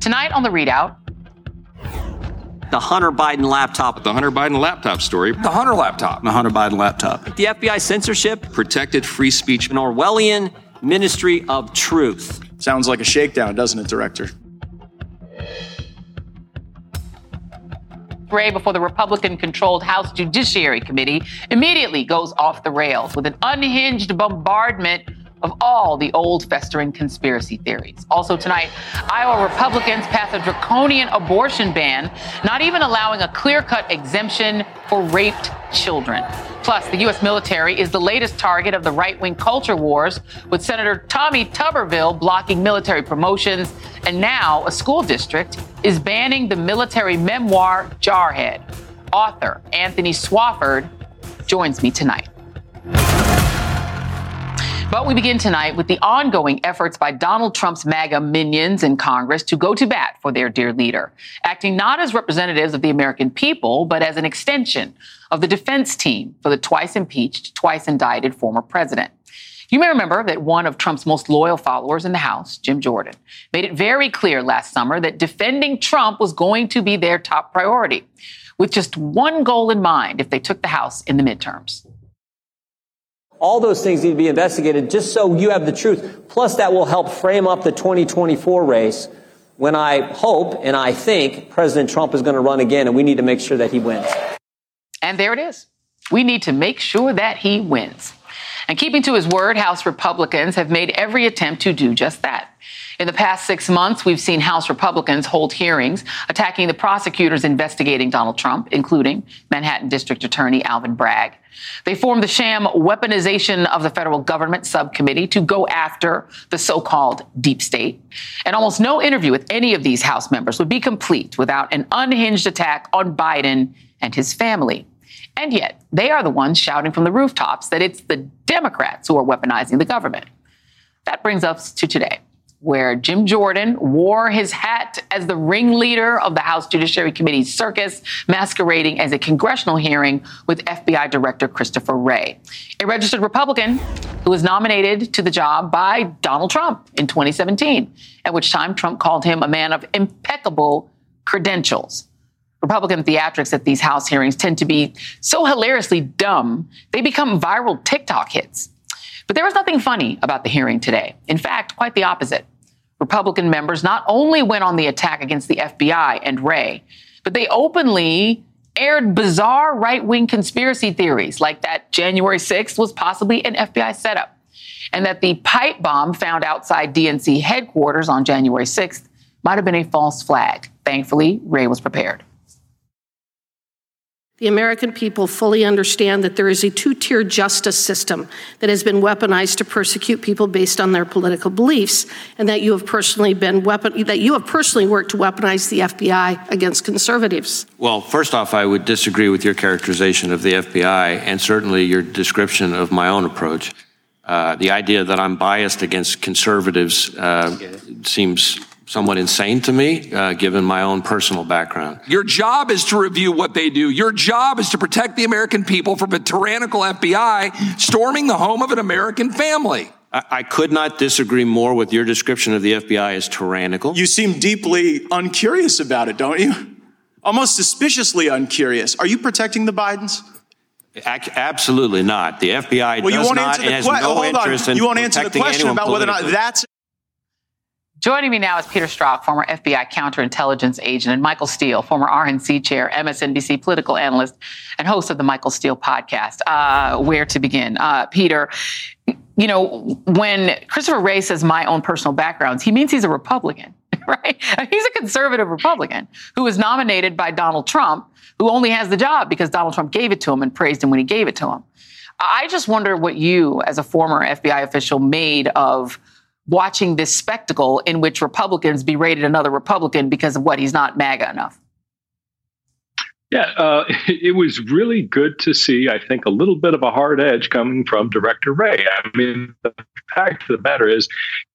Tonight on the ReidOut, the Hunter Biden laptop. The Hunter Biden laptop story. The Hunter laptop. The Hunter Biden laptop. The FBI censorship. Protected free speech. An Orwellian ministry of truth. Sounds like a shakedown, doesn't it, Director? Wray before the Republican controlled House Judiciary Committee immediately goes off the rails with an unhinged bombardment of all the old festering conspiracy theories. Also tonight, Iowa Republicans pass a draconian abortion ban, not even allowing a clear cut exemption for raped children. Plus, the U.S. military is the latest target of the right wing culture wars, with Senator Tommy Tuberville blocking military promotions. And now a school district is banning the military memoir Jarhead. Author Anthony Swofford joins me tonight. But we begin tonight with the ongoing efforts by Donald Trump's MAGA minions in Congress to go to bat for their dear leader, acting not as representatives of the American people, but as an extension of the defense team for the twice impeached, twice indicted former president. You may remember that one of Trump's most loyal followers in the House, Jim Jordan, made it very clear last summer that defending Trump was going to be their top priority, with just one goal in mind if they took the House in the midterms. All those things need to be investigated just so you have the truth. Plus, that will help frame up the 2024 race when I hope and I think President Trump is going to run again, and we need to make sure that he wins. And there it is. We need to make sure that he wins. And keeping to his word, House Republicans have made every attempt to do just that. In the past six months, we've seen House Republicans hold hearings attacking the prosecutors investigating Donald Trump, including Manhattan District Attorney Alvin Bragg. They formed the sham weaponization of the federal government subcommittee to go after the so-called deep state. And almost no interview with any of these House members would be complete without an unhinged attack on Biden and his family. And yet, they are the ones shouting from the rooftops that it's the Democrats who are weaponizing the government. That brings us to today where Jim Jordan wore his hat as the ringleader of the House Judiciary Committee's circus, masquerading as a congressional hearing with FBI Director Christopher Wray, a registered Republican who was nominated to the job by Donald Trump in 2017, at which time Trump called him a man of impeccable credentials. Republican theatrics at these House hearings tend to be so hilariously dumb, they become viral TikTok hits. But there was nothing funny about the hearing today. In fact, quite the opposite. Republican members not only went on the attack against the FBI and Wray, but they openly aired bizarre right wing conspiracy theories, like that January 6th was possibly an FBI setup, and that the pipe bomb found outside DNC headquarters on January 6th might have been a false flag. Thankfully, Wray was prepared. The American people fully understand that there is a two tier justice system that has been weaponized to persecute people based on their political beliefs, and that you have personally been weapon- that you have personally worked to weaponize the FBI against conservatives. Well, first off, I would disagree with your characterization of the FBI and certainly your description of my own approach. Uh, the idea that I'm biased against conservatives uh, seems somewhat insane to me, uh, given my own personal background. Your job is to review what they do. Your job is to protect the American people from a tyrannical FBI storming the home of an American family. I, I could not disagree more with your description of the FBI as tyrannical. You seem deeply uncurious about it, don't you? Almost suspiciously uncurious. Are you protecting the Bidens? Absolutely not. The FBI well, does you not answer the has que- no hold interest on. in You won't answer the question about whether or not that's Joining me now is Peter Strzok, former FBI counterintelligence agent, and Michael Steele, former RNC chair, MSNBC political analyst, and host of the Michael Steele podcast. Uh, where to begin? Uh, Peter, you know, when Christopher Wray says my own personal backgrounds, he means he's a Republican, right? He's a conservative Republican who was nominated by Donald Trump, who only has the job because Donald Trump gave it to him and praised him when he gave it to him. I just wonder what you, as a former FBI official, made of watching this spectacle in which Republicans berated another Republican because of what he's not MAGA enough. Yeah, uh, it was really good to see, I think, a little bit of a hard edge coming from Director Wray. I mean, the fact of the matter is,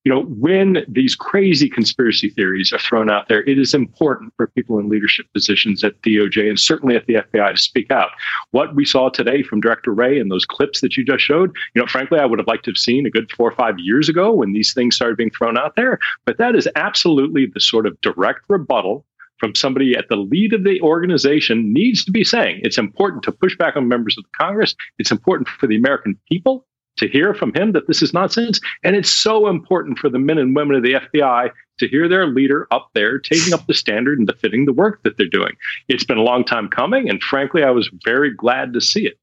you know, when these crazy conspiracy theories are thrown out there, it is important for people in leadership positions at DOJ and certainly at the FBI to speak out. What we saw today from Director Wray and those clips that you just showed, you know, frankly, I would have liked to have seen a good four or five years ago when these things started being thrown out there. But that is absolutely the sort of direct rebuttal from somebody at the lead of the organization needs to be saying it's important to push back on members of the Congress. It's important for the American people to hear from him that this is nonsense. And it's so important for the men and women of the FBI to hear their leader up there taking up the standard and defending the work that they're doing. It's been a long time coming. And frankly, I was very glad to see it.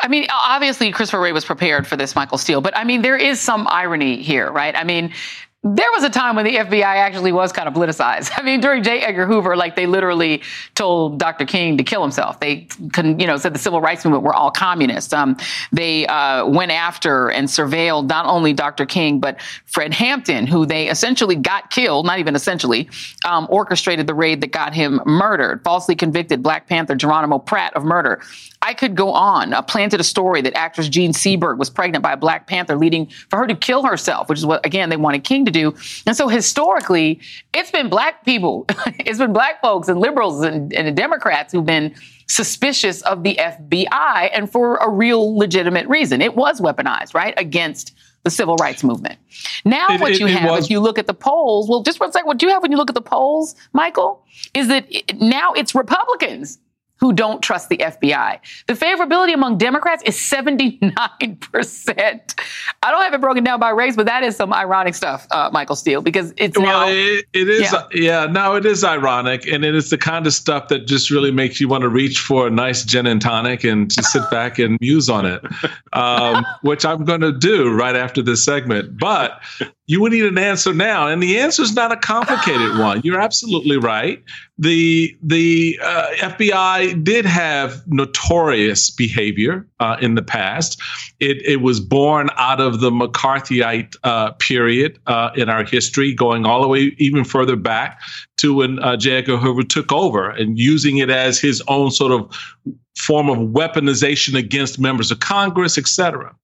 I mean, obviously, Christopher Wray was prepared for this, Michael Steele, but I mean, there is some irony here, right? I mean, there was a time when the FBI actually was kind of politicized. I mean, during J. Edgar Hoover, like they literally told Dr. King to kill himself. They you know, said the civil rights movement were all communists. Um, they uh, went after and surveilled not only Dr. King, but Fred Hampton, who they essentially got killed, not even essentially, um, orchestrated the raid that got him murdered, falsely convicted Black Panther Geronimo Pratt of murder. I could go on. Uh, planted a story that actress Jean Seberg was pregnant by a Black Panther, leading for her to kill herself, which is what, again, they wanted King to do. And so historically, it's been Black people, it's been Black folks and liberals and, and Democrats who've been suspicious of the FBI and for a real legitimate reason. It was weaponized, right, against the civil rights movement. Now, it, what it, you have, was- if you look at the polls, well, just one second, what do you have when you look at the polls, Michael, is that it, now it's Republicans who don't trust the FBI. The favorability among Democrats is 79%. I don't have it broken down by race, but that is some ironic stuff, uh, Michael Steele, because it's well, now. It, it is, yeah. yeah, no, it is ironic. And it is the kind of stuff that just really makes you want to reach for a nice gin and tonic and just sit back and muse on it, um, which I'm going to do right after this segment. But you would need an answer now, and the answer is not a complicated one. You're absolutely right. the The uh, FBI did have notorious behavior uh, in the past. It, it was born out of the McCarthyite uh, period uh, in our history, going all the way even further back to when uh, J. Edgar Hoover took over and using it as his own sort of form of weaponization against members of Congress, et cetera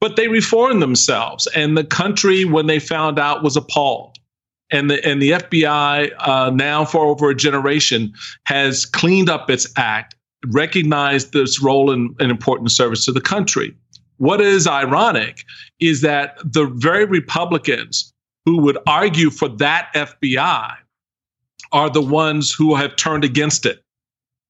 but they reformed themselves. And the country, when they found out, was appalled. And the, and the FBI, uh, now for over a generation, has cleaned up its act, recognized this role in an important service to the country. What is ironic is that the very Republicans who would argue for that FBI are the ones who have turned against it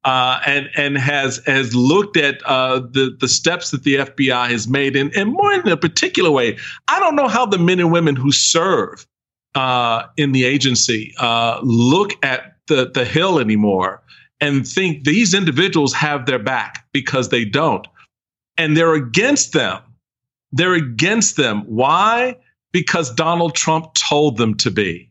uh, and and has has looked at uh, the the steps that the FBI has made, and, and more in a particular way. I don't know how the men and women who serve uh, in the agency uh, look at the the Hill anymore and think these individuals have their back because they don't, and they're against them. They're against them. Why? Because Donald Trump told them to be.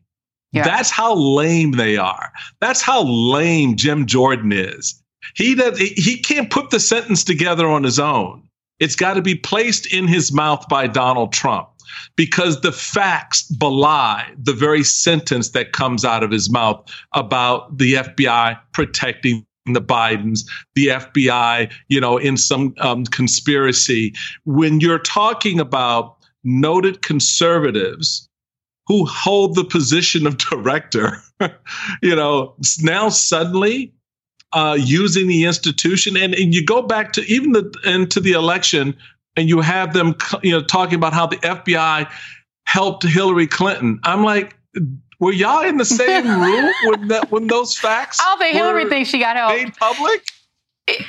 Yeah. That's how lame they are. That's how lame Jim Jordan is. He does, he can't put the sentence together on his own. It's got to be placed in his mouth by Donald Trump because the facts belie the very sentence that comes out of his mouth about the FBI protecting the Bidens, the FBI, you know, in some um, conspiracy. When you're talking about noted conservatives who hold the position of director, you know, now suddenly uh, using the institution, and, and you go back to even the into the election, and you have them, you know, talking about how the FBI helped Hillary Clinton. I'm like, were y'all in the same room when that when those facts? I don't think Hillary thinks she got help made public. It,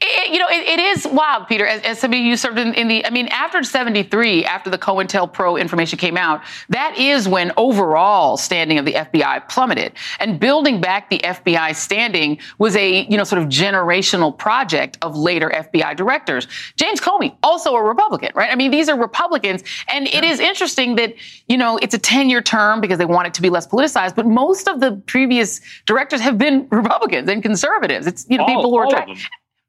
it, you know, it, it is wild, Peter. As, as somebody you served in, in, the, I mean, after '73, after the COINTELPRO information came out, that is when overall standing of the FBI plummeted, and building back the FBI standing was a you know sort of generational project of later FBI directors. James Comey, also a Republican, right? I mean, these are Republicans, and yeah. it is interesting that you know it's a 10-year term because they want it to be less politicized, but most of the previous directors have been Republicans and conservatives. It's you know all, people who are.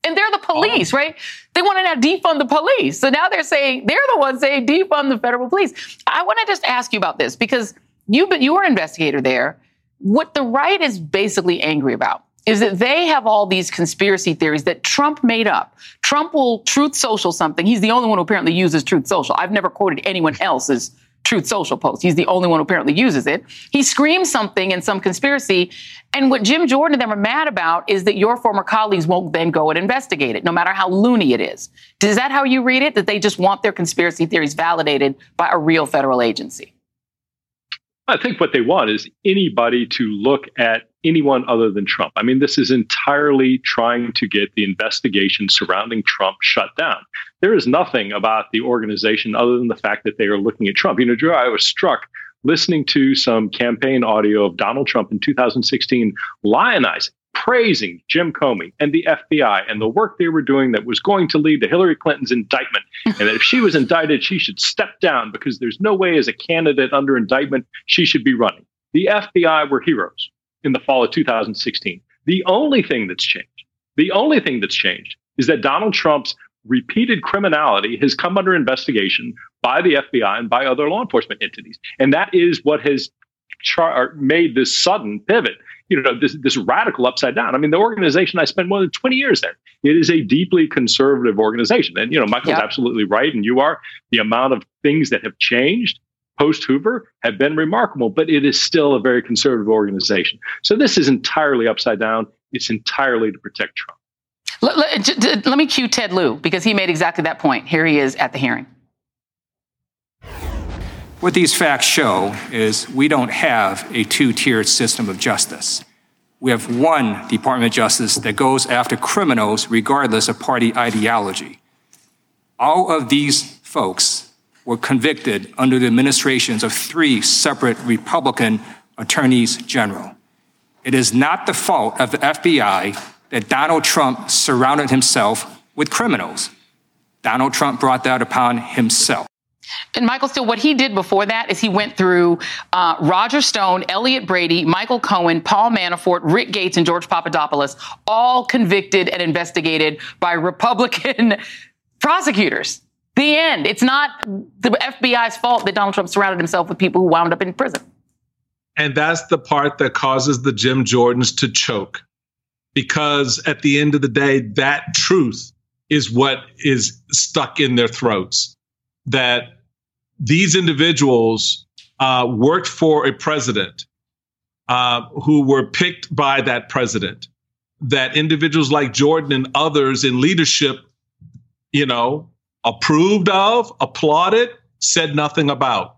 And they're the oh. police, oh. right? They want to now defund the police. So now they're saying they're the ones saying defund the federal police. I want to just ask you about this because you've been you were an investigator there. What the right is basically angry about is that they have all these conspiracy theories that Trump made up. Trump will truth social something. He's the only one who apparently uses truth social. I've never quoted anyone else's Truth Social post. He's the only one who apparently uses it. He screams something in some conspiracy. And what Jim Jordan and them are mad about is that your former colleagues won't then go and investigate it, no matter how loony it is. Is that how you read it? That they just want their conspiracy theories validated by a real federal agency? I think what they want is anybody to look at anyone other than Trump. I mean, this is entirely trying to get the investigation surrounding Trump shut down. There is nothing about the organization other than the fact that they are looking at Trump. You know, Drew, I was struck listening to some campaign audio of Donald Trump in 2016 lionizing praising Jim Comey and the FBI and the work they were doing that was going to lead to Hillary Clinton's indictment. and that if she was indicted, she should step down because there's no way as a candidate under indictment she should be running. The FBI were heroes in the fall of 2016. The only thing that's changed, the only thing that's changed is that Donald Trump's repeated criminality has come under investigation by the FBI and by other law enforcement entities. And that is what has char- made this sudden pivot you know this this radical upside down. I mean, the organization I spent more than 20 years there. It is a deeply conservative organization, and you know Michael's absolutely right, and you are. The amount of things that have changed post Hoover have been remarkable, but it is still a very conservative organization. So this is entirely upside down. It's entirely to protect Trump. Let, let, let me cue Ted Lieu because he made exactly that point. Here he is at the hearing. What these facts show is we don't have a two tiered system of justice. We have one Department of Justice that goes after criminals regardless of party ideology. All of these folks were convicted under the administrations of three separate Republican attorneys general. It is not the fault of the FBI that Donald Trump surrounded himself with criminals. Donald Trump brought that upon himself. And Michael Steele, what he did before that is he went through uh, Roger Stone, Elliott Broidy, Michael Cohen, Paul Manafort, Rick Gates, and George Papadopoulos, all convicted and investigated by Republican prosecutors. The end. It's not the FBI's fault that Donald Trump surrounded himself with people who wound up in prison. And that's the part that causes the Jim Jordans to choke. Because at the end of the day, that truth is what is stuck in their throats that these individuals uh, worked for a president uh, who were picked by that president. That individuals like Jordan and others in leadership, you know, approved of, applauded, said nothing about.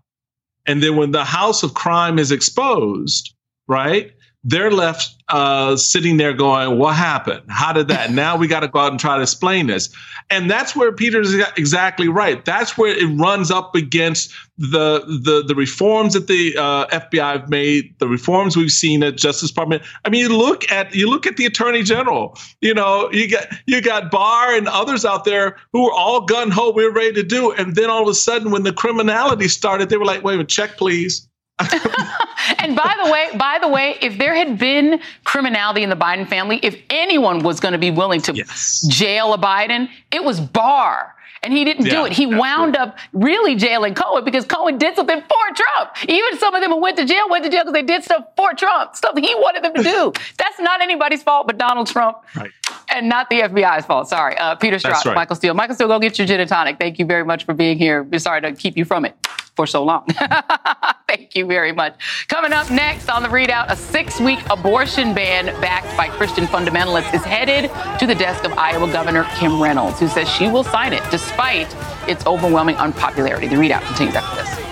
And then when the house of crime is exposed, right, they're left uh, sitting there going, What happened? How did that? now we got to go out and try to explain this. And that's where Peter's exactly right. That's where it runs up against the the, the reforms that the uh, FBI have made, the reforms we've seen at Justice Department. I mean, you look at you look at the Attorney General. You know, you got you got Barr and others out there who were all gun ho, we we're ready to do, and then all of a sudden, when the criminality started, they were like, "Wait a minute, check, please." and by the way, by the way, if there had been criminality in the Biden family, if anyone was going to be willing to yes. jail a Biden, it was Barr. And he didn't yeah, do it. He wound up really jailing Cohen because Cohen did something for Trump. Even some of them who went to jail went to jail because they did stuff for Trump, stuff he wanted them to do. That's not anybody's fault but Donald Trump. Right. And not the FBI's fault. Sorry. Uh, Peter Strzok, right. Michael Steele. Michael Steele, go get your gin and tonic. Thank you very much for being here. We're sorry to keep you from it for so long. Thank you very much. Coming up next on the ReidOut, a six week abortion ban backed by Christian fundamentalists is headed to the desk of Iowa Governor Kim Reynolds, who says she will sign it despite its overwhelming unpopularity. The ReidOut continues after this.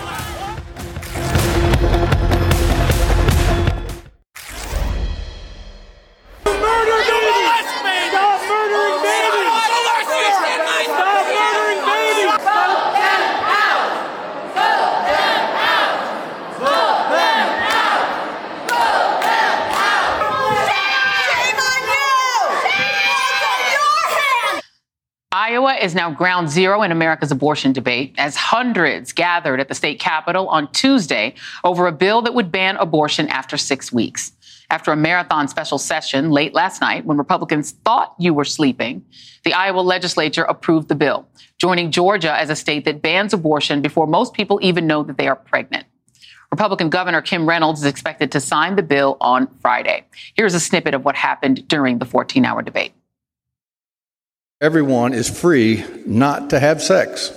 Iowa is now ground zero in America's abortion debate as hundreds gathered at the state capitol on Tuesday over a bill that would ban abortion after six weeks. After a marathon special session late last night when Republicans thought you were sleeping, the Iowa legislature approved the bill, joining Georgia as a state that bans abortion before most people even know that they are pregnant. Republican Governor Kim Reynolds is expected to sign the bill on Friday. Here's a snippet of what happened during the 14 hour debate. Everyone is free not to have sex.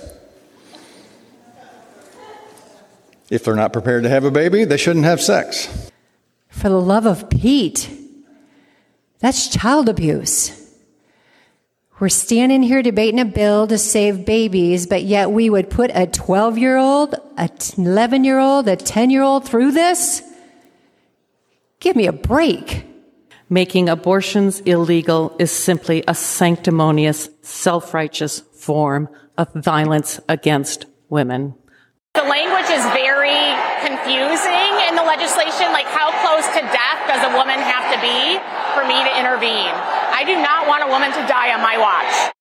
If they're not prepared to have a baby, they shouldn't have sex. For the love of Pete, that's child abuse. We're standing here debating a bill to save babies, but yet we would put a 12 year old, a 11 year old, a 10 year old through this? Give me a break. Making abortions illegal is simply a sanctimonious, self righteous form of violence against women. The language is very confusing in the legislation. Like, how close to death does a woman have to be for me to intervene? I do not want a woman to die on my watch.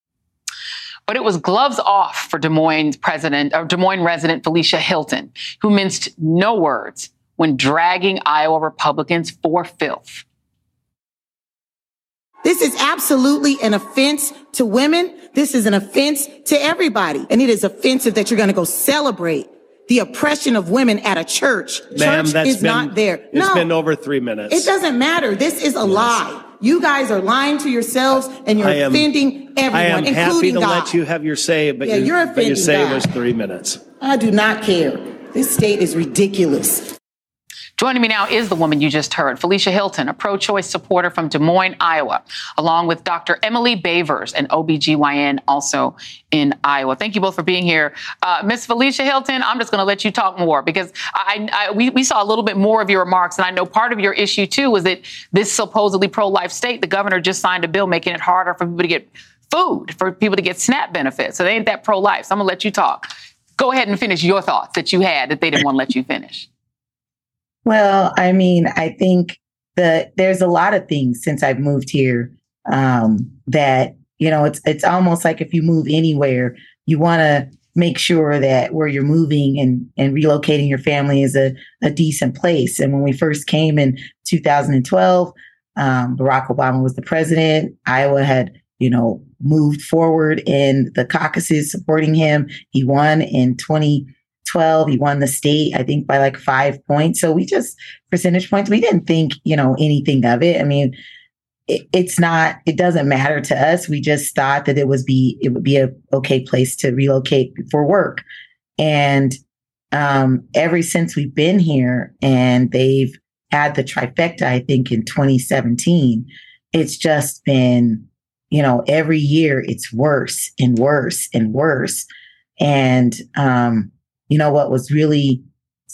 But it was gloves off for Des Moines president or Des Moines resident Felicia Hilton, who minced no words when dragging Iowa Republicans for filth. This is absolutely an offense to women. This is an offense to everybody. And it is offensive that you're going to go celebrate the oppression of women at a church. Ma'am, church that's is been, not there. It's no, been over three minutes. it doesn't matter. This is a lie. You guys are lying to yourselves and you're am- offending everyone, I am happy to God. let you have your say, but, Yeah, you, you're but your offending say God. was three minutes. I do not care. This state is ridiculous. Joining me now is the woman you just heard, Felicia Hilton, a pro choice supporter from Des Moines, Iowa, along with Dr. Emily Boevers, an OBGYN also in Iowa. Thank you both for being here. Uh, Miss Felicia Hilton, I'm just going to let you talk more because I, I, we, we saw a little bit more of your remarks. And I know part of your issue, too, was that this supposedly pro life state, the governor just signed a bill making it harder for people to get food, for people to get SNAP benefits. So they ain't that pro life. So I'm going to let you talk. Go ahead and finish your thoughts that you had that they didn't want to let you finish. Well, I mean, I think that there's a lot of things since I've moved here um, that you know it's it's almost like if you move anywhere, you want to make sure that where you're moving and and relocating your family is a, a decent place. And when we first came in 2012, um, Barack Obama was the president. Iowa had you know moved forward in the caucuses supporting him. He won in 2012. He won the state, I think, by like five points. So we just percentage points. We didn't think you know anything of it. I mean, it, it's not. It doesn't matter to us. We just thought that it was be it would be a okay place to relocate for work, and um, ever since we've been here, and they've had the trifecta. I think in 2017, it's just been you know every year it's worse and worse and worse, and um, you know what was really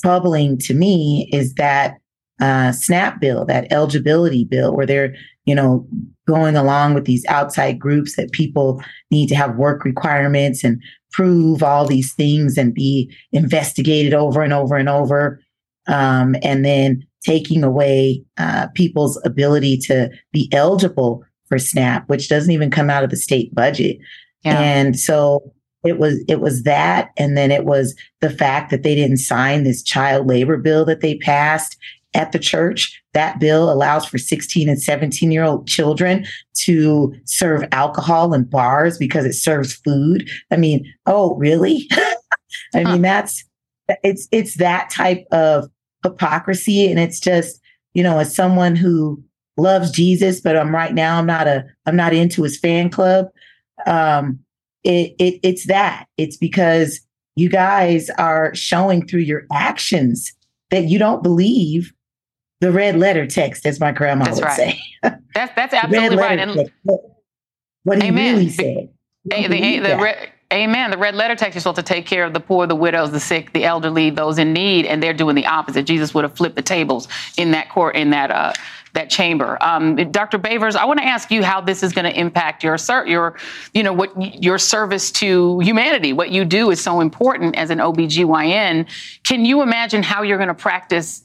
troubling to me is that uh, SNAP bill, that eligibility bill, where they're, you know, going along with these outside groups that people need to have work requirements and prove all these things and be investigated over and over and over. Um, and then taking away uh, people's ability to be eligible for SNAP, which doesn't even come out of the state budget. Yeah. And so it was it was that and then it was the fact that they didn't sign this child labor bill that they passed at the church. That bill allows for 16 and 17 year old children to serve alcohol in bars because it serves food. I mean oh really? I mean that's it's it's that type of hypocrisy and it's just you know as someone who loves jesus but i'm right now i'm not a i'm not into his fan club um it, it it's that it's because you guys are showing through your actions that you don't believe the red letter text as my grandma That's would right. say That's that's absolutely right. And text, what- he Amen. really said A- the, the re- amen. The red letter text is supposed to take care of the poor, the widows, the sick, the elderly, those in need, and they're doing the opposite. Jesus would have flipped the tables in that court, in that uh, that chamber. Um, Dr. Boevers, I want to ask you how this is going to impact your your you know what your service to humanity. What you do is so important as an OBGYN. Can you imagine how you're going to practice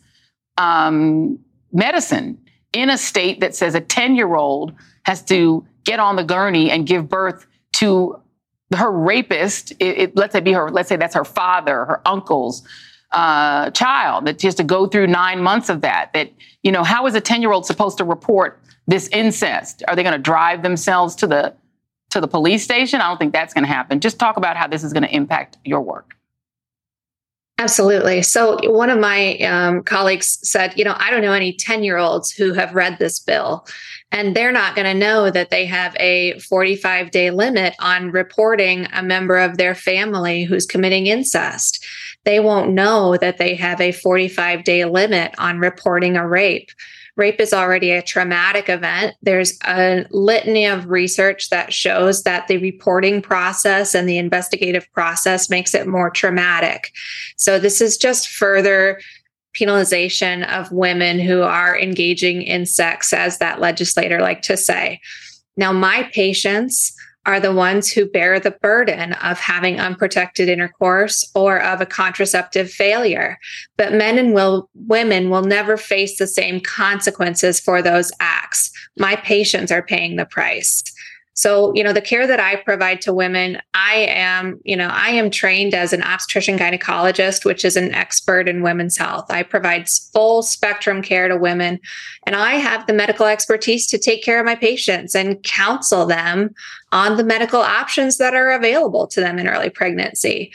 um, medicine in a state that says a 10 year old has to get on the gurney and give birth to her rapist, it, it, let's say be her, let's say that's her father, her uncle's uh, child, that just to go through nine months of that, that, you know, how is a 10 year old supposed to report this incest? Are they going to drive themselves to the, to the police station? I don't think that's going to happen. Just talk about how this is going to impact your work. Absolutely. So, one of my um, colleagues said, you know, I don't know any 10 year olds who have read this bill, and they're not going to know that they have a 45 day limit on reporting a member of their family who's committing incest. They won't know that they have a 45 day limit on reporting a rape rape is already a traumatic event. There's a litany of research that shows that the reporting process and the investigative process makes it more traumatic. So, this is just further penalization of women who are engaging in sex, as that legislator like to say. Now, my patients are the ones who bear the burden of having unprotected intercourse or of a contraceptive failure. But men and will, women will never face the same consequences for those acts. My patients are paying the price. So, you know, the care that I provide to women, I am, you know, I am trained as an obstetrician gynecologist, which is an expert in women's health. I provide full spectrum care to women, and I have the medical expertise to take care of my patients and counsel them on the medical options that are available to them in early pregnancy.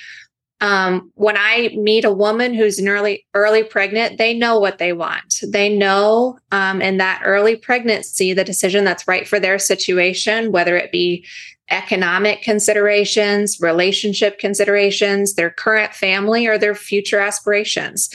Um, when I meet a woman who's early early pregnant, they know what they want. They know um, in that early pregnancy the decision that's right for their situation, whether it be economic considerations, relationship considerations, their current family, or their future aspirations.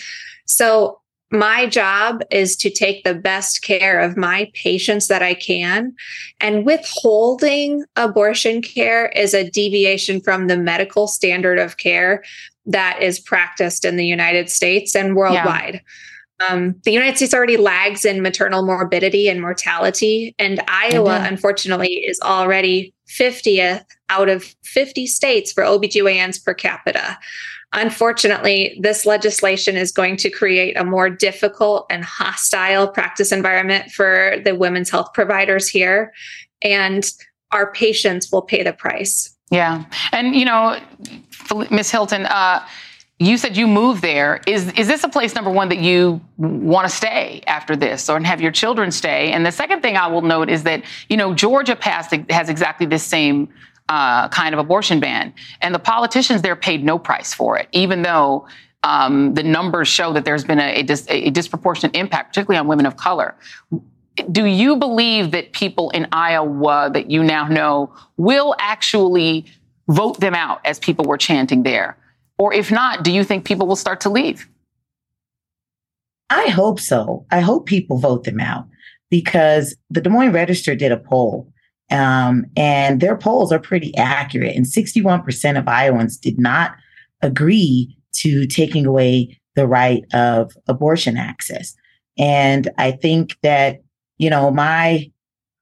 So my job is to take the best care of my patients that I can. And withholding abortion care is a deviation from the medical standard of care that is practiced in the United States and worldwide. Yeah. Um, the United States already lags in maternal morbidity and mortality, and Iowa, mm-hmm. unfortunately, is already 50th out of 50 states for OBGYNs per capita. Unfortunately, this legislation is going to create a more difficult and hostile practice environment for the women's health providers here, and our patients will pay the price. Yeah. And, you know, Ms. Hilton, uh, you said you moved there. Is is this a place number one that you want to stay after this, or have your children stay? And the second thing I will note is that you know Georgia passed has exactly this same uh, kind of abortion ban. And the politicians there paid no price for it, even though um, the numbers show that there's been a, a, dis- a disproportionate impact, particularly on women of color. Do you believe that people in Iowa that you now know will actually vote them out as people were chanting there? Or if not, do you think people will start to leave? I hope so. I hope people vote them out because the Des Moines Register did a poll um, and their polls are pretty accurate. And 61% of Iowans did not agree to taking away the right of abortion access. And I think that, you know, my,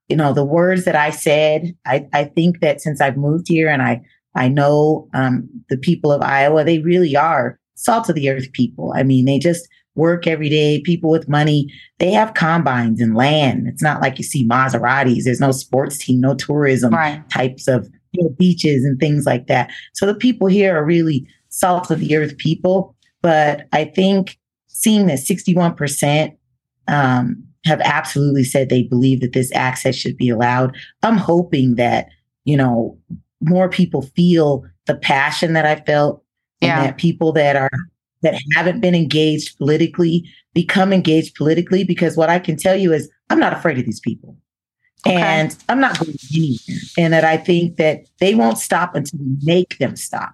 you know, the words that I said, I, I think that since I've moved here and I, I know um, the people of Iowa, they really are salt of the earth people. I mean, they just work every day, people with money, they have combines and land. It's not like you see Maseratis. There's no sports team, no tourism right. types of you know, beaches and things like that. So the people here are really salt of the earth people. But I think seeing that 61% um, have absolutely said they believe that this access should be allowed, I'm hoping that, you know, more people feel the passion that I felt and that people that are that haven't been engaged politically become engaged politically because what I can tell you is I'm not afraid of these people. Okay. And I'm not going anywhere. And that I think that they won't stop until we make them stop.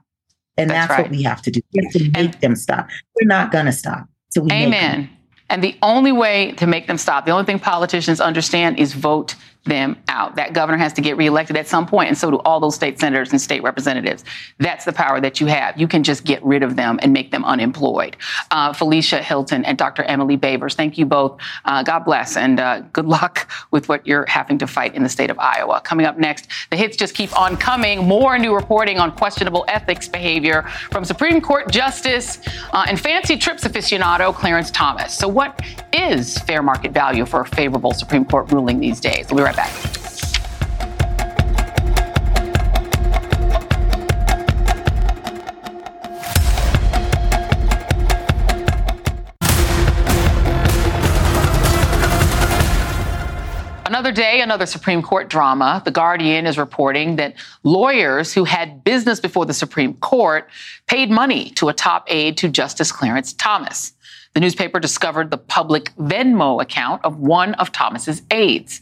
And that's, that's right. what we have to do. We have to make and, them stop. We're not going to stop. So we Amen. And the only way to make them stop, the only thing politicians understand is vote them out. That governor has to get reelected at some point, and so do all those state senators and state representatives. That's the power that you have. You can just get rid of them and make them unemployed. Uh, Felicia Hilton and Dr. Emily Boevers, thank you both. Uh, God bless and uh, good luck with what you're having to fight in the state of Iowa. Coming up next, the hits just keep on coming. More new reporting on questionable ethics behavior from Supreme Court Justice uh, and fancy trips aficionado Clarence Thomas. So, what is fair market value for a favorable Supreme Court ruling these days? We'll be right right back. Another day, another Supreme Court drama. The Guardian is reporting that lawyers who had business before the Supreme Court paid money to a top aide to Justice Clarence Thomas. The newspaper discovered the public Venmo account of one of Thomas's aides.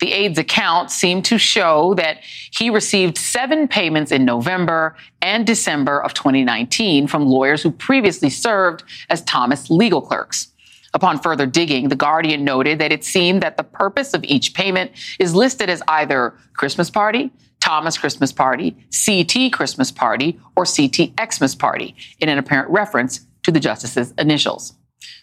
The aide's account seemed to show that he received seven payments in November and December of 2019 from lawyers who previously served as Thomas legal clerks. Upon further digging, The Guardian noted that it seemed that the purpose of each payment is listed as either Christmas party, Thomas Christmas party, CT Christmas party, or CT Xmas party, in an apparent reference to the justice's initials.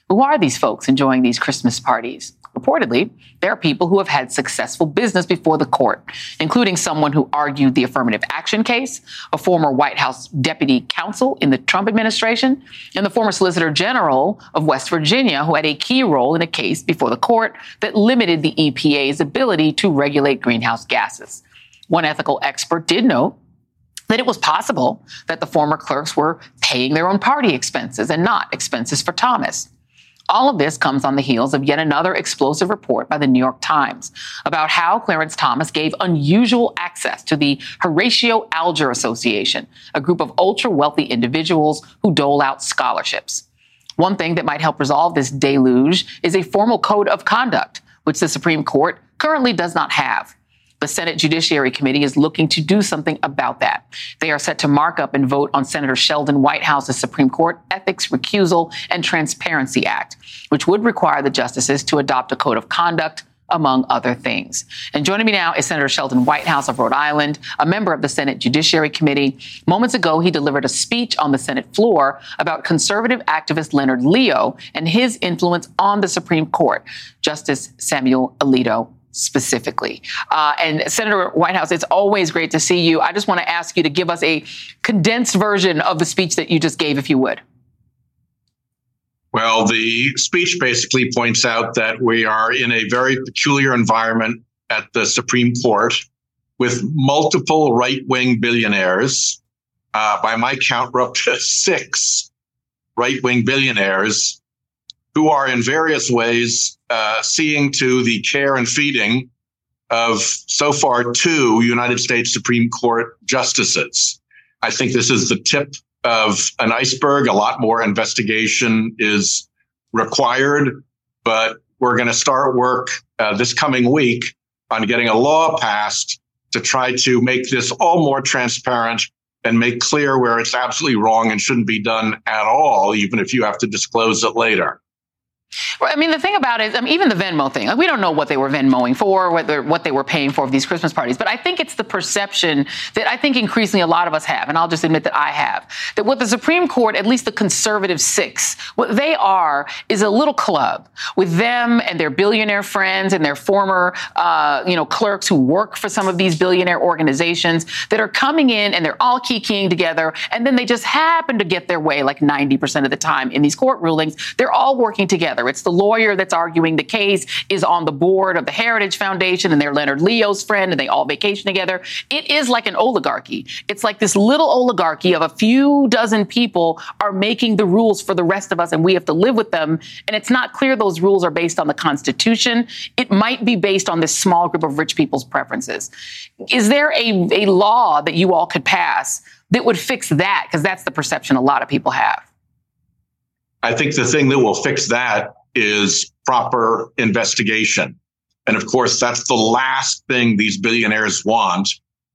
Who are these folks enjoying these Christmas parties? Reportedly, there are people who have had successful business before the court, including someone who argued the affirmative action case, a former White House deputy counsel in the Trump administration, and the former Solicitor General of West Virginia, who had a key role in a case before the court that limited the EPA's ability to regulate greenhouse gases. One ethical expert did note that it was possible that the former clerks were paying their own party expenses and not expenses for Thomas. All of this comes on the heels of yet another explosive report by the New York Times about how Clarence Thomas gave unusual access to the Horatio Alger Association, a group of ultra wealthy individuals who dole out scholarships. One thing that might help resolve this deluge is a formal code of conduct, which the Supreme Court currently does not have. The Senate Judiciary Committee is looking to do something about that. They are set to mark up and vote on Senator Sheldon Whitehouse's Supreme Court Ethics, Recusal, and Transparency Act, which would require the justices to adopt a code of conduct among other things. And joining me now is Senator Sheldon Whitehouse of Rhode Island, a member of the Senate Judiciary Committee. Moments ago, he delivered a speech on the Senate floor about conservative activist Leonard Leo and his influence on the Supreme Court. Justice Samuel Alito specifically. Uh, and Senator Whitehouse, it's always great to see you. I just want to ask you to give us a condensed version of the speech that you just gave, if you would. Well, the speech basically points out that we are in a very peculiar environment at the Supreme Court with multiple right wing billionaires. Uh, by my count, we're up to six right wing billionaires who are in various ways uh, seeing to the care and feeding of so far two United States Supreme Court justices. I think this is the tip of an iceberg. A lot more investigation is required, but we're going to start work uh, this coming week on getting a law passed to try to make this all more transparent and make clear where it's absolutely wrong and shouldn't be done at all, even if you have to disclose it later. Well, I mean, the thing about it, I mean, even the Venmo thing, like, we don't know what they were Venmoing for, whether what they were paying for of these Christmas parties. But I think it's the perception that I think increasingly a lot of us have, and I'll just admit that I have, that what the Supreme Court, at least the conservative six, what they are is a little club with them and their billionaire friends and their former, uh, you know, clerks who work for some of these billionaire organizations that are coming in and they're all keying together, and then they just happen to get their way like 90% of the time in these court rulings. They're all working together together. It's the lawyer that's arguing the case is on the board of the Heritage Foundation and they're Leonard Leo's friend and they all vacation together. It is like an oligarchy. It's like this little oligarchy of a few dozen people are making the rules for the rest of us and we have to live with them. And it's not clear those rules are based on the Constitution. It might be based on this small group of rich people's preferences. Is there a, a law that you all could pass that would fix that? Because that's the perception a lot of people have. I think the thing that will fix that is proper investigation. And of course, that's the last thing these billionaires want.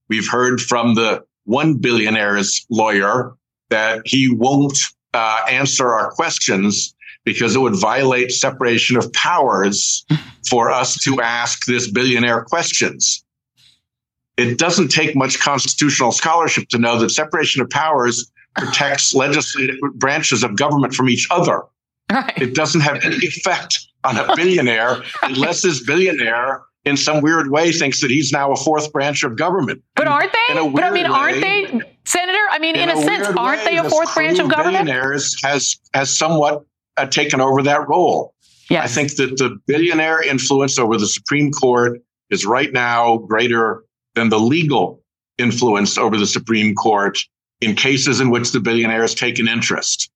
We've heard from the one billionaire's lawyer that he won't uh, answer our questions because it would violate separation of powers for us to ask this billionaire questions. It doesn't take much constitutional scholarship to know that separation of powers protects legislative branches of government from each other. Right. It doesn't have any effect on a billionaire unless this billionaire in some weird way thinks that he's now a fourth branch of government. But aren't they? But I mean, aren't way, they, Senator? I mean, in, in a, a sense, aren't way, they a fourth branch of government? Billionaires has has somewhat uh, taken over that role. Yes. I think that the billionaire influence over the Supreme Court is right now greater than the legal influence over the Supreme Court in cases in which the billionaire has taken interest.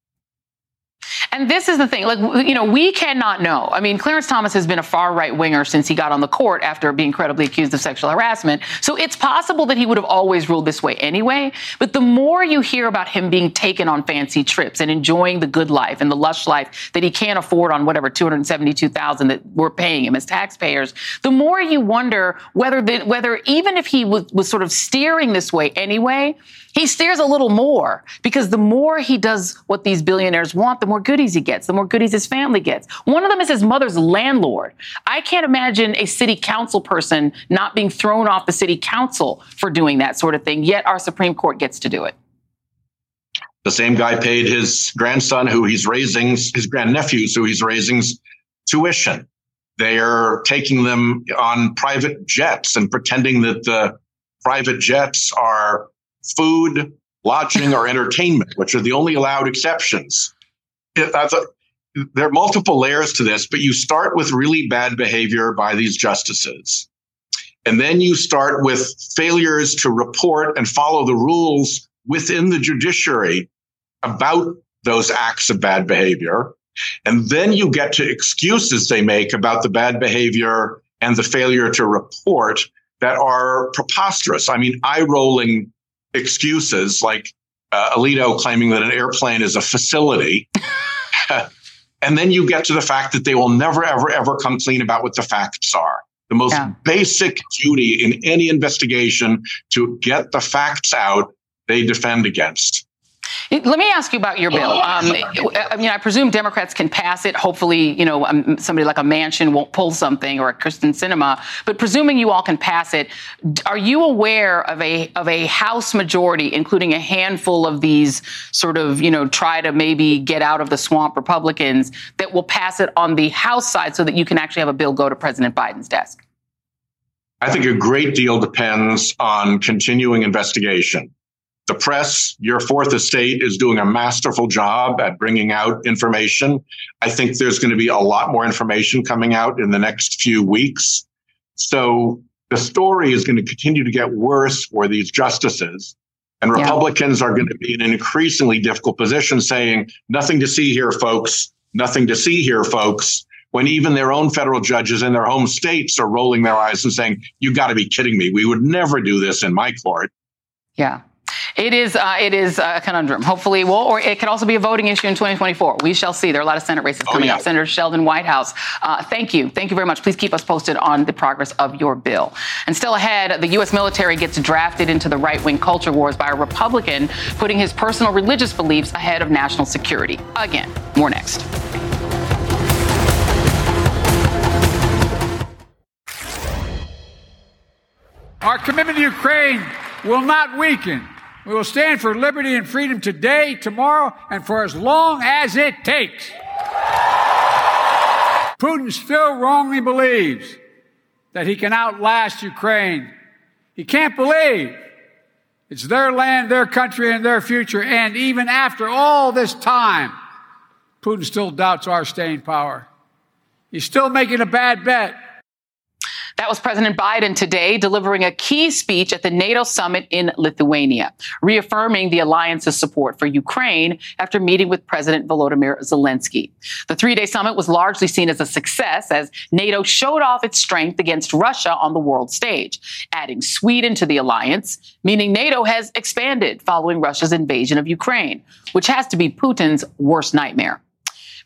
And this is the thing, like, you know, we cannot know. I mean, Clarence Thomas has been a far right winger since he got on the court after being credibly accused of sexual harassment. So it's possible that he would have always ruled this way anyway. But the more you hear about him being taken on fancy trips and enjoying the good life and the lush life that he can't afford on whatever 272,000 that we're paying him as taxpayers, the more you wonder whether the, whether even if he was, was sort of steering this way anyway, he steers a little more because the more he does what these billionaires want, the more goodies he gets, the more goodies his family gets. One of them is his mother's landlord. I can't imagine a city council person not being thrown off the city council for doing that sort of thing, yet our Supreme Court gets to do it. The same guy paid his grandson, who he's raising, his grandnephews, who he's raising, tuition. They're taking them on private jets and pretending that the private jets are food, lodging, or entertainment, which are the only allowed exceptions. A, there are multiple layers to this, but you start with really bad behavior by these justices. And then you start with failures to report and follow the rules within the judiciary about those acts of bad behavior. And then you get to excuses they make about the bad behavior and the failure to report that are preposterous. I mean, eye rolling excuses like uh, Alito claiming that an airplane is a facility. and then you get to the fact that they will never, ever, ever come clean about what the facts are. The most yeah. basic duty in any investigation to get the facts out they defend against. Let me ask you about your bill. Um, I mean, I presume Democrats can pass it. Hopefully, you know, um, somebody like a Manchin won't pull something or a Kyrsten Sinema. But presuming you all can pass it, are you aware of a of a House majority, including a handful of these sort of, you know, try to maybe get out of the swamp Republicans that will pass it on the House side so that you can actually have a bill go to President Biden's desk? I think a great deal depends on continuing investigation the press, your fourth estate is doing a masterful job at bringing out information. I think there's going to be a lot more information coming out in the next few weeks. So the story is going to continue to get worse for these justices. And Republicans yeah. are going to be in an increasingly difficult position saying, nothing to see here, folks, nothing to see here, folks, when even their own federal judges in their home states are rolling their eyes and saying, you got to be kidding me. We would never do this in my court. Yeah. It is uh, it is a conundrum. Hopefully, well, or it could also be a voting issue in 2024. We shall see. There are a lot of Senate races oh, coming yeah. up. Senator Sheldon Whitehouse, uh, thank you, thank you very much. Please keep us posted on the progress of your bill. And still ahead, the U.S. military gets drafted into the right wing culture wars by a Republican putting his personal religious beliefs ahead of national security. Again, more next. Our commitment to Ukraine will not weaken. We will stand for liberty and freedom today, tomorrow, and for as long as it takes. Putin still wrongly believes that he can outlast Ukraine. He can't believe it's their land, their country, and their future. And even after all this time, Putin still doubts our staying power. He's still making a bad bet. That was President Biden today delivering a key speech at the NATO summit in Lithuania, reaffirming the alliance's support for Ukraine after meeting with President Volodymyr Zelensky. The three day summit was largely seen as a success as NATO showed off its strength against Russia on the world stage, adding Sweden to the alliance, meaning NATO has expanded following Russia's invasion of Ukraine, which has to be Putin's worst nightmare.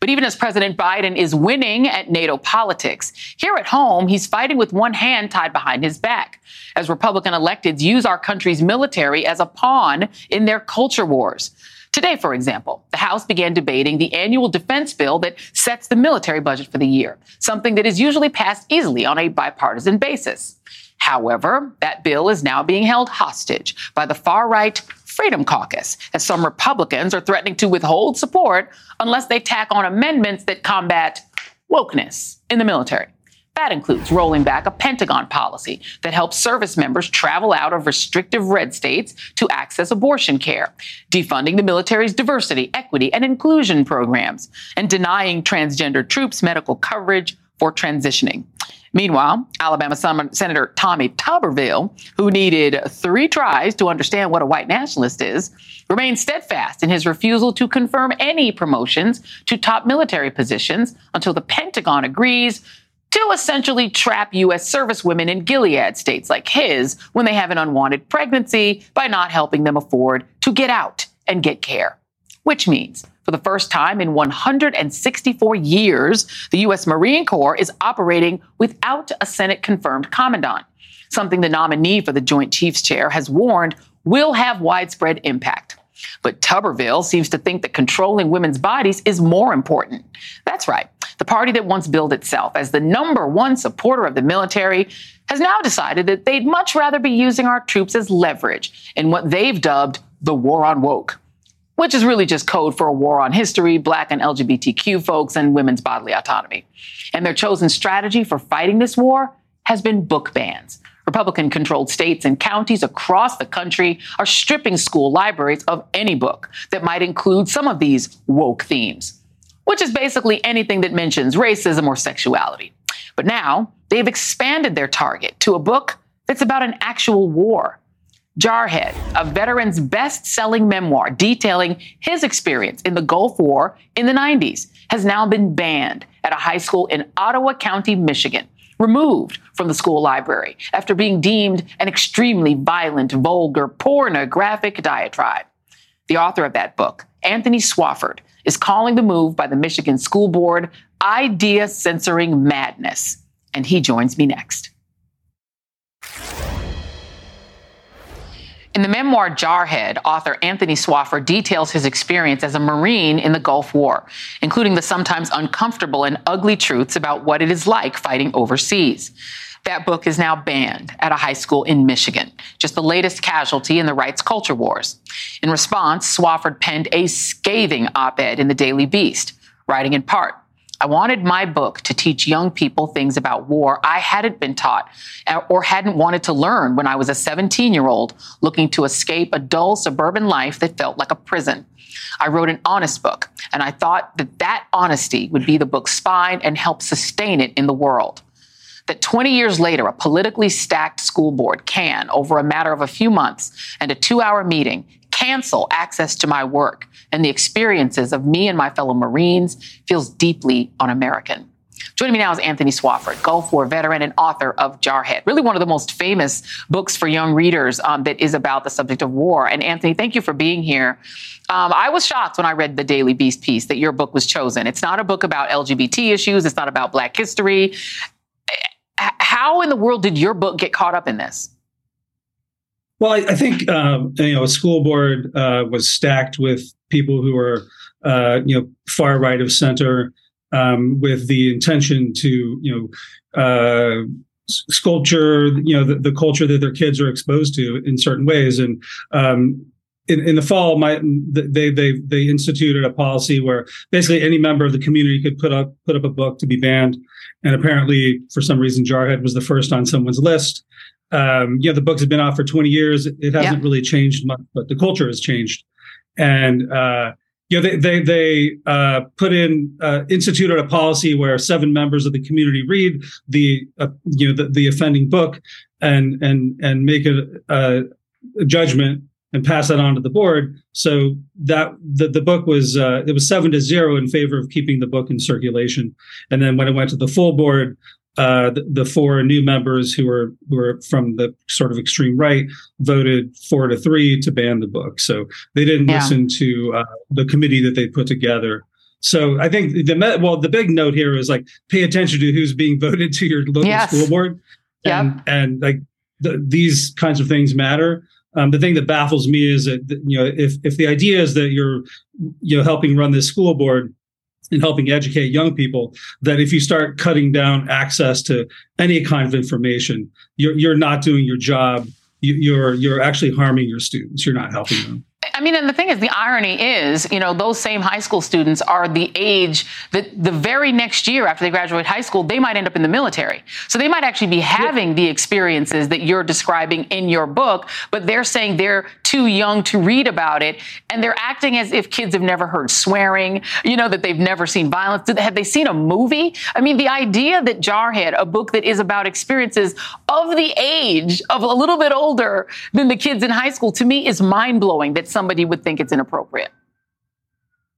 But even as President Biden is winning at NATO politics, here at home, he's fighting with one hand tied behind his back as Republican electeds use our country's military as a pawn in their culture wars. Today, for example, the House began debating the annual defense bill that sets the military budget for the year, something that is usually passed easily on a bipartisan basis. However, that bill is now being held hostage by the far right Freedom Caucus, as some Republicans are threatening to withhold support unless they tack on amendments that combat wokeness in the military. That includes rolling back a Pentagon policy that helps service members travel out of restrictive red states to access abortion care, defunding the military's diversity, equity, and inclusion programs, and denying transgender troops medical coverage for transitioning. Meanwhile, Alabama Senator Tommy Tuberville, who needed three tries to understand what a white nationalist is, remains steadfast in his refusal to confirm any promotions to top military positions until the Pentagon agrees to essentially trap U.S. servicewomen in Gilead states like his when they have an unwanted pregnancy by not helping them afford to get out and get care. Which means, for the first time in 164 years, the U.S. Marine Corps is operating without a Senate confirmed commandant, something the nominee for the Joint Chiefs Chair has warned will have widespread impact. But Tuberville seems to think that controlling women's bodies is more important. That's right. The party that once billed itself as the number one supporter of the military has now decided that they'd much rather be using our troops as leverage in what they've dubbed the war on woke, which is really just code for a war on history, black and LGBTQ folks, and women's bodily autonomy. And their chosen strategy for fighting this war has been book bans. Republican controlled states and counties across the country are stripping school libraries of any book that might include some of these woke themes, which is basically anything that mentions racism or sexuality. But now they've expanded their target to a book that's about an actual war. Jarhead, a veteran's best selling memoir detailing his experience in the Gulf War in the 90s, has now been banned at a high school in Ottawa County, Michigan removed from the school library after being deemed an extremely violent, vulgar, pornographic diatribe. The author of that book, Anthony Swofford, is calling the move by the Michigan School Board idea censoring madness. And he joins me next. In the memoir Jarhead, author Anthony Swofford details his experience as a Marine in the Gulf War, including the sometimes uncomfortable and ugly truths about what it is like fighting overseas. That book is now banned at a high school in Michigan, just the latest casualty in the rights culture wars. In response, Swofford penned a scathing op ed in the Daily Beast, writing in part, I wanted my book to teach young people things about war I hadn't been taught uh, or hadn't wanted to learn when I was a 17 year old looking to escape a dull suburban life that felt like a prison. I wrote an honest book, and I thought that that honesty would be the book's spine and help sustain it in the world. That 20 years later, a politically stacked school board can, over a matter of a few months and a two hour meeting, cancel access to my work and the experiences of me and my fellow Marines feels deeply un American. Joining me now is Anthony Swofford, Gulf War veteran and author of Jarhead, really one of the most famous books for young readers um, that is about the subject of war. And Anthony, thank you for being here. Um, I was shocked when I read the Daily Beast piece that your book was chosen. It's not a book about LGBT issues, it's not about Black history. How in the world did your book get caught up in this? Well, I, I think um, you know a school board uh, was stacked with people who are uh, you know far right of center, um, with the intention to you know uh, sculpture you know the, the, culture that their kids are exposed to in certain ways, and um, in, in, the fall, my they they they instituted a policy where basically any member of the community could put up put up a book to be banned, and apparently for some reason Jarhead was the first on someone's list um, you know, the books have been out for 20 years. It hasn't yeah. really changed much, but the culture has changed. And, uh, you know, they, they, they uh, put in, uh, instituted a policy where seven members of the community read the, uh, you know, the, the offending book and, and, and make a, a, judgment and pass that on to the board. So that the, the book was, uh, it was seven to zero in favor of keeping the book in circulation. And then when it went to the full board, uh, the, the, four new members who were who were from the sort of extreme right voted four to three to ban the book. So they didn't yeah. listen to uh, the committee that they put together. So I think the well, the big note here is like pay attention to who's being voted to your local yes. school board, and yep. and like the, these kinds of things matter. Um, the thing that baffles me is that you know if if the idea is that you're you know helping run this school board in helping educate young people that if you start cutting down access to any kind of information, you're, you're not doing your job. You, you're you're actually harming your students. You're not helping them. I mean, and the thing is, the irony is, you know, those same high school students are the age that the very next year after they graduate high school, they might end up in the military. So they might actually be having the experiences that you're describing in your book, but they're saying they're too young to read about it. And they're acting as if kids have never heard swearing, you know, that they've never seen violence. Have they seen a movie? I mean, the idea that Jarhead, a book that is about experiences of the age of a little bit older than the kids in high school, to me is mind blowing that somebody would think it's inappropriate.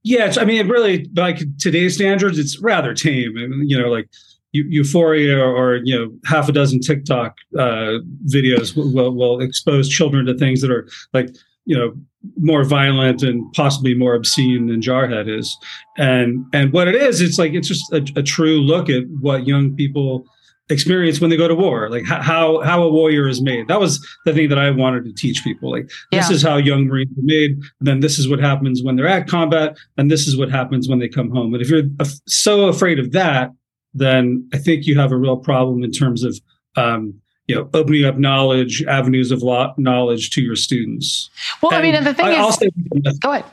Yeah, I mean, it really like today's standards, it's rather tame. And you know, like Euphoria or you know half a dozen TikTok uh, videos will, will expose children to things that are like you know more violent and possibly more obscene than Jarhead is. And and what it is, it's like it's just a, a true look at what young people experience when they go to war like how how a warrior is made that was the thing that i wanted to teach people like this yeah. is how young marines are made and then this is what happens when they're at combat and this is what happens when they come home and if you're so afraid of that then i think you have a real problem in terms of um, you know opening up knowledge avenues of law, knowledge to your students well and i mean and the thing I, is go ahead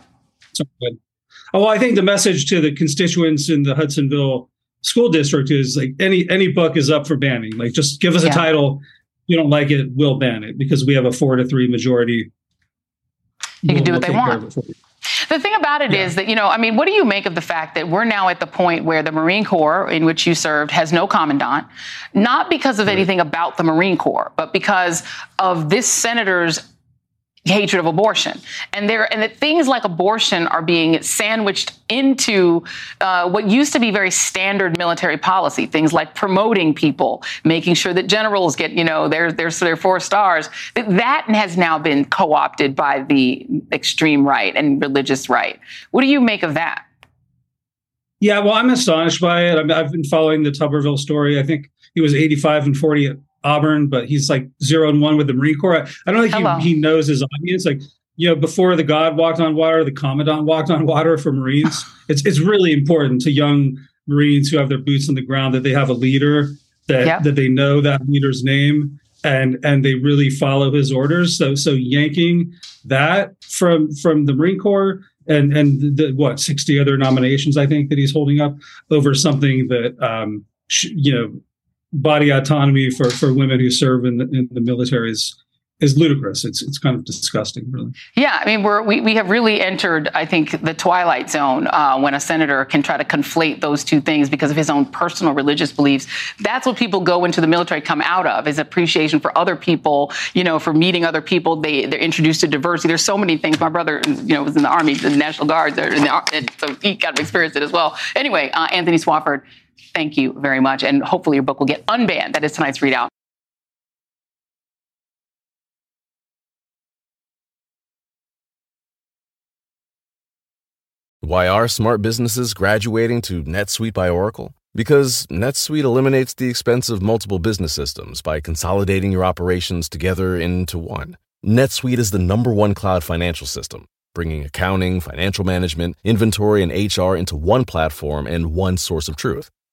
sorry, oh well i think the message to the constituents in the hudsonville school district is like any any book is up for banning. Like just give us yeah. a title. You don't like it, we'll ban it because we have a four to three majority. You can do what they want. The thing about it yeah. is that, you know, I mean, what do you make of the fact that we're now at the point where the Marine Corps, in which you served, has no commandant, not because of right. anything about the Marine Corps, but because of this senator's hatred of abortion. And there and that things like abortion are being sandwiched into uh, what used to be very standard military policy things like promoting people making sure that generals get you know their their, their four stars. That has now been co-opted by the extreme right and religious right. What do you make of that? Yeah well i'm astonished by it. I i've been following the tuberville story. I think he was 85 and 40 Auburn, but he's like zero and one with the Marine Corps. I don't think he, he knows his audience. Like, you know, before the God walked on water, the Commandant walked on water for Marines. it's it's really important to young Marines who have their boots on the ground that they have a leader that yep. that they know that leader's name and and they really follow his orders. So so yanking that from from the Marine Corps and and the what sixty other nominations I think that he's holding up over something that um, sh- you know body autonomy for, for women who serve in the, in the military is is ludicrous. It's it's kind of disgusting, really. Yeah, I mean, we're, we we have really entered, I think, the twilight zone uh, when a senator can try to conflate those two things because of his own personal religious beliefs. That's what people go into the military come out of is appreciation for other people. You know, for meeting other people. They they're introduced to diversity. There's so many things. My brother, you know, was in the army, the National Guard, and so he kind of experienced it as well. Anyway, uh, Anthony Swofford, Thank you very much. And hopefully your book will get unbanned. That is tonight's ReidOut. Why are smart businesses graduating to NetSuite by Oracle? Because NetSuite eliminates the expense of multiple business systems by consolidating your operations together into one. NetSuite is the number one cloud financial system, bringing accounting, financial management, inventory, and HR into one platform and one source of truth.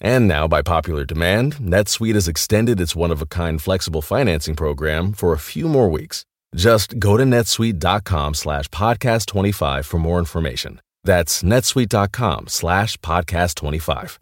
And now, by popular demand, NetSuite has extended its one-of-a-kind flexible financing program for a few more weeks. Just go to netsuite.com slash podcast25 for more information. That's netsuite.com slash podcast25.